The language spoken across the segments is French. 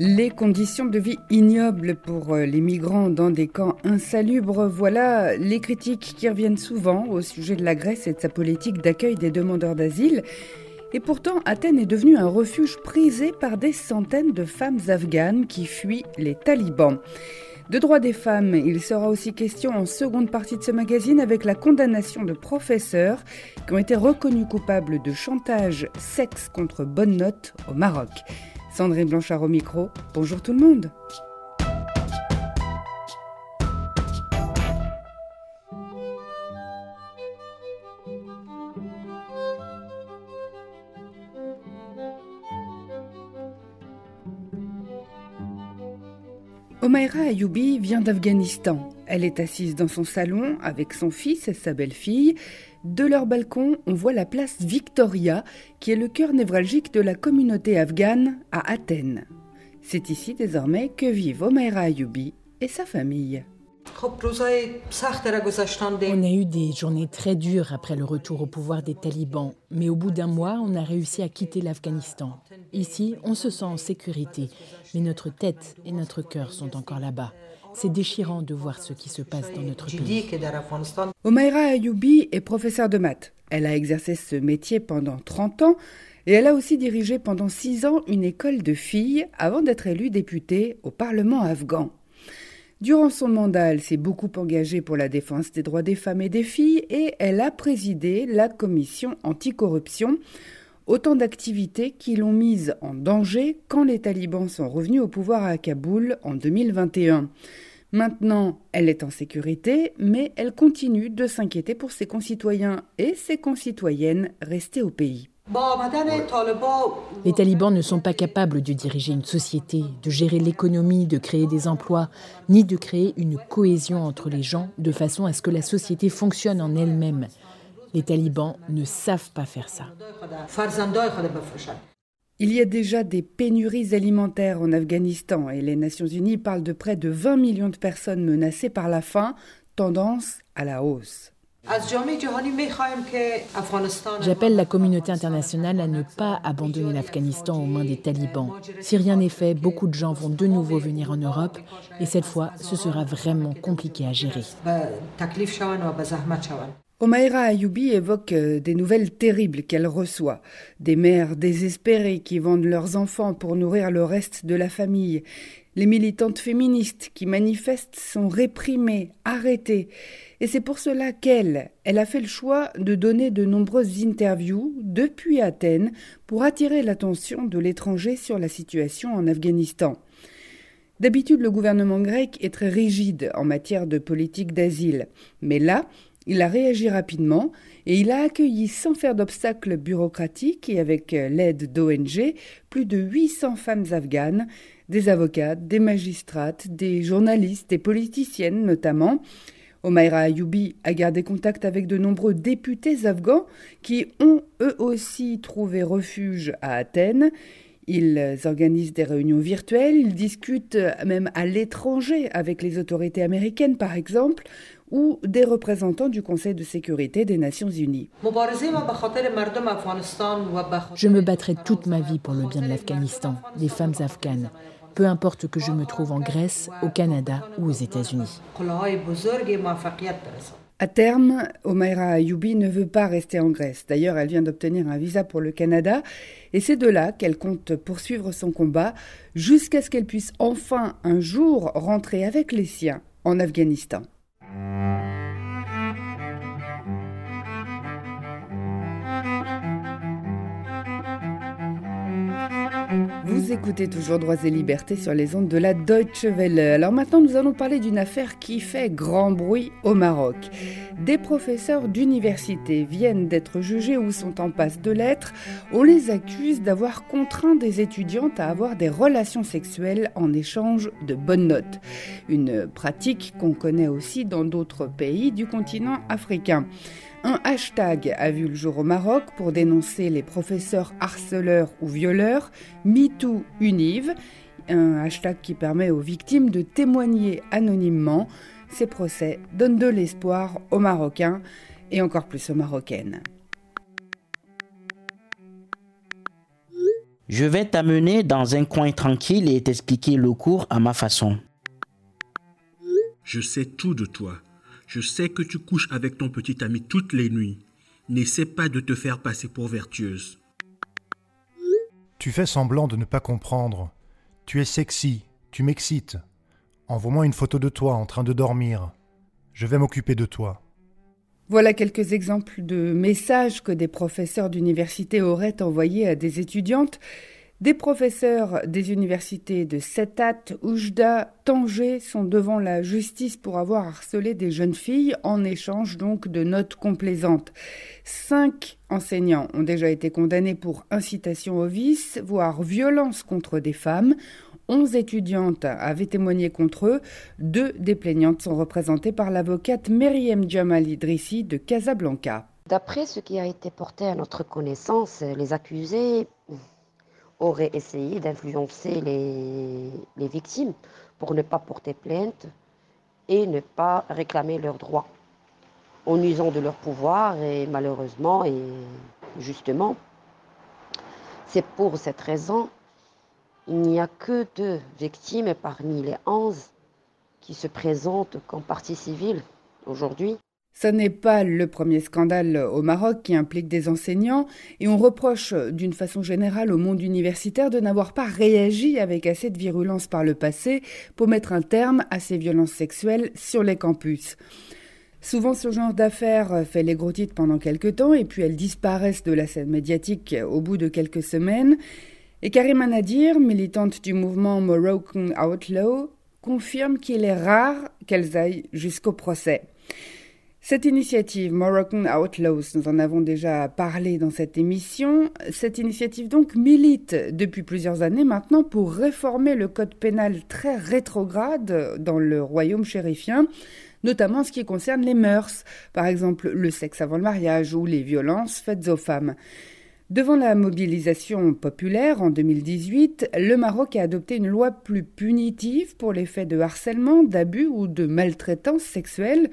Les conditions de vie ignobles pour euh, les migrants dans des camps insalubres, voilà les critiques qui reviennent souvent au sujet de la Grèce et de sa politique d'accueil des demandeurs d'asile. Et pourtant, Athènes est devenue un refuge prisé par des centaines de femmes afghanes qui fuient les talibans. De droits des femmes, il sera aussi question en seconde partie de ce magazine avec la condamnation de professeurs qui ont été reconnus coupables de chantage sexe contre bonne note au Maroc. Sandrine Blanchard au micro. Bonjour tout le monde. Omaira Ayoubi vient d'Afghanistan. Elle est assise dans son salon avec son fils et sa belle-fille. De leur balcon, on voit la place Victoria, qui est le cœur névralgique de la communauté afghane à Athènes. C'est ici désormais que vivent Omaira Ayoubi et sa famille. On a eu des journées très dures après le retour au pouvoir des talibans, mais au bout d'un mois, on a réussi à quitter l'Afghanistan. Ici, on se sent en sécurité, mais notre tête et notre cœur sont encore là-bas. C'est déchirant de voir ce qui se passe dans notre pays. Omaira Ayoubi est professeure de maths. Elle a exercé ce métier pendant 30 ans et elle a aussi dirigé pendant 6 ans une école de filles avant d'être élue députée au Parlement afghan. Durant son mandat, elle s'est beaucoup engagée pour la défense des droits des femmes et des filles et elle a présidé la commission anticorruption, autant d'activités qui l'ont mise en danger quand les talibans sont revenus au pouvoir à Kaboul en 2021. Maintenant, elle est en sécurité, mais elle continue de s'inquiéter pour ses concitoyens et ses concitoyennes restés au pays. Les talibans ne sont pas capables de diriger une société, de gérer l'économie, de créer des emplois, ni de créer une cohésion entre les gens de façon à ce que la société fonctionne en elle-même. Les talibans ne savent pas faire ça. Il y a déjà des pénuries alimentaires en Afghanistan et les Nations Unies parlent de près de 20 millions de personnes menacées par la faim, tendance à la hausse. J'appelle la communauté internationale à ne pas abandonner l'Afghanistan aux mains des talibans. Si rien n'est fait, beaucoup de gens vont de nouveau venir en Europe et cette fois, ce sera vraiment compliqué à gérer. Omaira Ayoubi évoque euh, des nouvelles terribles qu'elle reçoit. Des mères désespérées qui vendent leurs enfants pour nourrir le reste de la famille. Les militantes féministes qui manifestent sont réprimées, arrêtées. Et c'est pour cela qu'elle, elle a fait le choix de donner de nombreuses interviews depuis Athènes pour attirer l'attention de l'étranger sur la situation en Afghanistan. D'habitude, le gouvernement grec est très rigide en matière de politique d'asile. Mais là, il a réagi rapidement et il a accueilli sans faire d'obstacles bureaucratiques et avec euh, l'aide d'ONG plus de 800 femmes afghanes, des avocates, des magistrates, des journalistes, des politiciennes notamment. Omaira Ayoubi a gardé contact avec de nombreux députés afghans qui ont eux aussi trouvé refuge à Athènes. Ils organisent des réunions virtuelles, ils discutent même à l'étranger avec les autorités américaines par exemple, ou des représentants du Conseil de sécurité des Nations Unies. Je me battrai toute ma vie pour le bien de l'Afghanistan, des femmes afghanes, peu importe que je me trouve en Grèce, au Canada ou aux États-Unis. À terme, Omaira Ayoubi ne veut pas rester en Grèce. D'ailleurs, elle vient d'obtenir un visa pour le Canada et c'est de là qu'elle compte poursuivre son combat jusqu'à ce qu'elle puisse enfin un jour rentrer avec les siens en Afghanistan. Mm-hmm. Écoutez toujours Droits et Libertés sur les ondes de la Deutsche Welle. Alors maintenant, nous allons parler d'une affaire qui fait grand bruit au Maroc. Des professeurs d'université viennent d'être jugés ou sont en passe de l'être. On les accuse d'avoir contraint des étudiantes à avoir des relations sexuelles en échange de bonnes notes. Une pratique qu'on connaît aussi dans d'autres pays du continent africain. Un hashtag a vu le jour au Maroc pour dénoncer les professeurs harceleurs ou violeurs, MeTooUniv, un hashtag qui permet aux victimes de témoigner anonymement. Ces procès donnent de l'espoir aux Marocains et encore plus aux Marocaines. Je vais t'amener dans un coin tranquille et t'expliquer le cours à ma façon. Je sais tout de toi. Je sais que tu couches avec ton petit ami toutes les nuits. N'essaie pas de te faire passer pour vertueuse. Tu fais semblant de ne pas comprendre. Tu es sexy, tu m'excites. Envoie-moi une photo de toi en train de dormir. Je vais m'occuper de toi. Voilà quelques exemples de messages que des professeurs d'université auraient envoyés à des étudiantes. Des professeurs des universités de Setat, Oujda, Tanger sont devant la justice pour avoir harcelé des jeunes filles en échange donc de notes complaisantes. Cinq enseignants ont déjà été condamnés pour incitation au vice, voire violence contre des femmes. 11 étudiantes avaient témoigné contre eux. Deux des plaignantes sont représentées par l'avocate Meriem Jamal Idrissi de Casablanca. D'après ce qui a été porté à notre connaissance, les accusés auraient essayé d'influencer les, les, victimes pour ne pas porter plainte et ne pas réclamer leurs droits, en usant de leur pouvoir et malheureusement et justement, c'est pour cette raison il n'y a que deux victimes parmi les onze qui se présentent comme partie civile aujourd'hui. Ce n'est pas le premier scandale au Maroc qui implique des enseignants et on reproche d'une façon générale au monde universitaire de n'avoir pas réagi avec assez de virulence par le passé pour mettre un terme à ces violences sexuelles sur les campus. Souvent, ce genre d'affaires fait les gros titres pendant quelques temps et puis elles disparaissent de la scène médiatique au bout de quelques semaines. Et Karima Nadir, militante du mouvement Moroccan Outlaw, confirme qu'il est rare qu'elles aillent jusqu'au procès. Cette initiative Moroccan Outlaws, nous en avons déjà parlé dans cette émission, cette initiative donc milite depuis plusieurs années maintenant pour réformer le code pénal très rétrograde dans le royaume chérifien, notamment en ce qui concerne les mœurs, par exemple le sexe avant le mariage ou les violences faites aux femmes. Devant la mobilisation populaire en 2018, le Maroc a adopté une loi plus punitive pour les faits de harcèlement, d'abus ou de maltraitance sexuelle.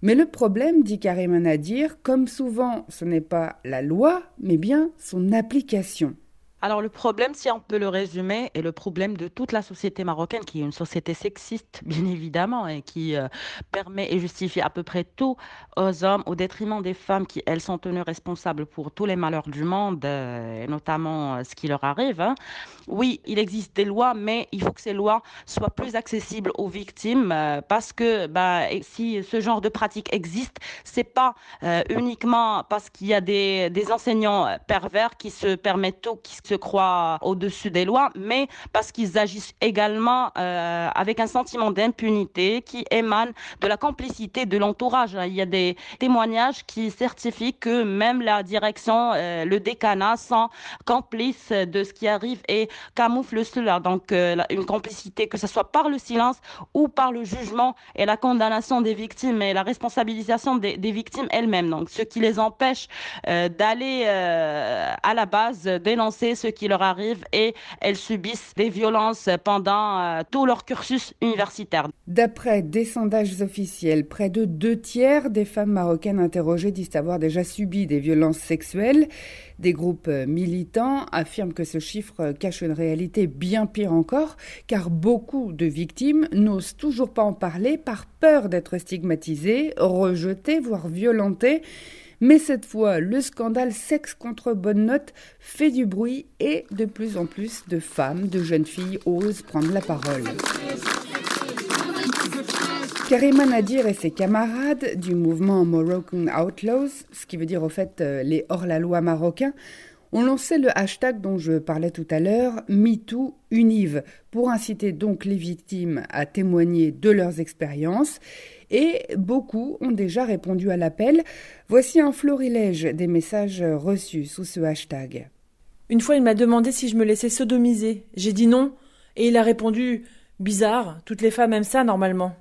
Mais le problème, dit Karim Nadir, comme souvent, ce n'est pas la loi, mais bien son application. Alors le problème, si on peut le résumer, est le problème de toute la société marocaine, qui est une société sexiste, bien évidemment, et qui euh, permet et justifie à peu près tout aux hommes au détriment des femmes qui, elles, sont tenues responsables pour tous les malheurs du monde, euh, et notamment euh, ce qui leur arrive. Hein. Oui, il existe des lois, mais il faut que ces lois soient plus accessibles aux victimes, parce que bah, si ce genre de pratique existe, c'est pas uniquement parce qu'il y a des, des, enseignants pervers qui se permettent tout, qui se croient au-dessus des lois, mais parce qu'ils agissent également euh, avec un sentiment d'impunité qui émane de la complicité de l'entourage. Il y a des témoignages qui certifient que même la direction, euh, le décanat sont complices de ce qui arrive et camouflent cela. Donc euh, une complicité, que ce soit par le silence ou par le jugement et la condamnation des victimes et la responsabilisation des, des victimes elles-mêmes. Donc ce qui les empêche d'aller à la base dénoncer ce qui leur arrive et elles subissent des violences pendant euh, tout leur cursus universitaire. D'après des sondages officiels, près de deux tiers des femmes marocaines interrogées disent avoir déjà subi des violences sexuelles. Des groupes militants affirment que ce chiffre cache une réalité bien pire encore, car beaucoup de victimes n'osent toujours pas en parler par peur d'être stigmatisées, rejetées, voire violentées. Mais cette fois, le scandale sexe contre bonne note fait du bruit et de plus en plus de femmes, de jeunes filles osent prendre la parole. Karima Nadir et ses camarades du mouvement Moroccan Outlaws, ce qui veut dire au fait euh, les hors-la-loi marocains, ont lancé le hashtag dont je parlais tout à l'heure, MeTooUniv, pour inciter donc les victimes à témoigner de leurs expériences et beaucoup ont déjà répondu à l'appel. Voici un florilège des messages reçus sous ce hashtag. Une fois, il m'a demandé si je me laissais sodomiser. J'ai dit non, et il a répondu Bizarre, toutes les femmes aiment ça normalement.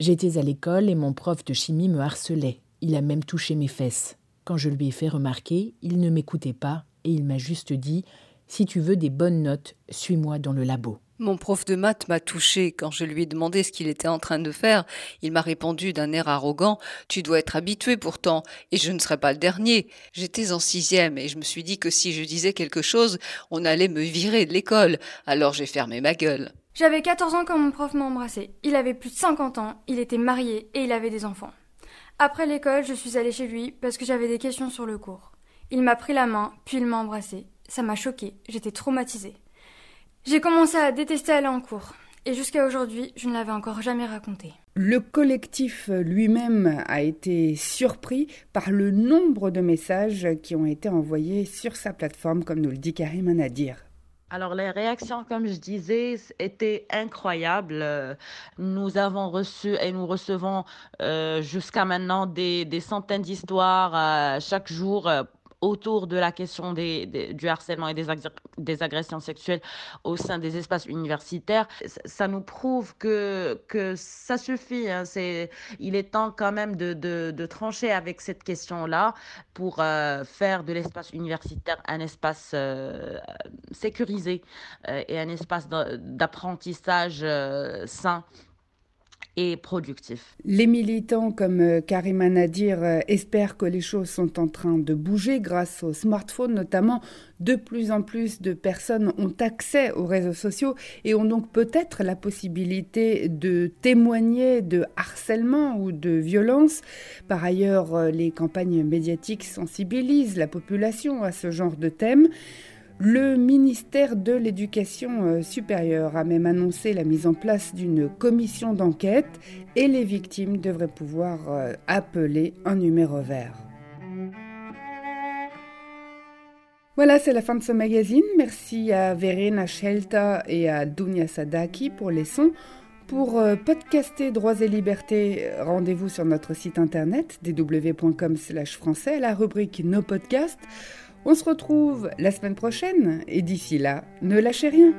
J'étais à l'école et mon prof de chimie me harcelait. Il a même touché mes fesses. Quand je lui ai fait remarquer, il ne m'écoutait pas et il m'a juste dit Si tu veux des bonnes notes, suis-moi dans le labo. Mon prof de maths m'a touché quand je lui ai demandé ce qu'il était en train de faire. Il m'a répondu d'un air arrogant Tu dois être habitué pourtant, et je ne serai pas le dernier. J'étais en sixième et je me suis dit que si je disais quelque chose, on allait me virer de l'école. Alors j'ai fermé ma gueule. J'avais 14 ans quand mon prof m'a embrassé. Il avait plus de 50 ans, il était marié et il avait des enfants. Après l'école, je suis allée chez lui parce que j'avais des questions sur le cours. Il m'a pris la main, puis il m'a embrassé. Ça m'a choquée, j'étais traumatisée. J'ai commencé à détester aller en cours. Et jusqu'à aujourd'hui, je ne l'avais encore jamais raconté. Le collectif lui-même a été surpris par le nombre de messages qui ont été envoyés sur sa plateforme, comme nous le dit Karim Anadir. Alors les réactions, comme je disais, étaient incroyables. Nous avons reçu et nous recevons euh, jusqu'à maintenant des, des centaines d'histoires euh, chaque jour euh, autour de la question du harcèlement et des, agressions sexuelles au sein des espaces universitaires. Ça nous prouve que, ça suffit. Hein. Il est temps quand même de trancher avec cette question-là pour euh, faire de l'espace universitaire un espace euh, sécurisé euh, et un espace d'apprentissage sain Les militants comme euh, Karima Nadir euh, espèrent que les choses sont en train de bouger grâce aux smartphones notamment. De plus en plus de personnes ont accès aux réseaux sociaux et ont donc peut-être la possibilité de témoigner de harcèlement ou de violence. Par ailleurs, euh, les campagnes médiatiques sensibilisent la population à ce genre de thème. Le ministère de l'Éducation euh, supérieure a même annoncé la mise en place d'une commission d'enquête et les victimes devraient pouvoir euh, appeler un numéro vert. Voilà, c'est la fin de ce magazine. Merci à Verena Schelta et à Dunia Sadaki pour les sons. Pour euh, podcaster Droits et Libertés, rendez-vous sur notre site internet www.com/français la rubrique Nos podcasts. On se retrouve la semaine prochaine et d'ici là, ne lâchez rien.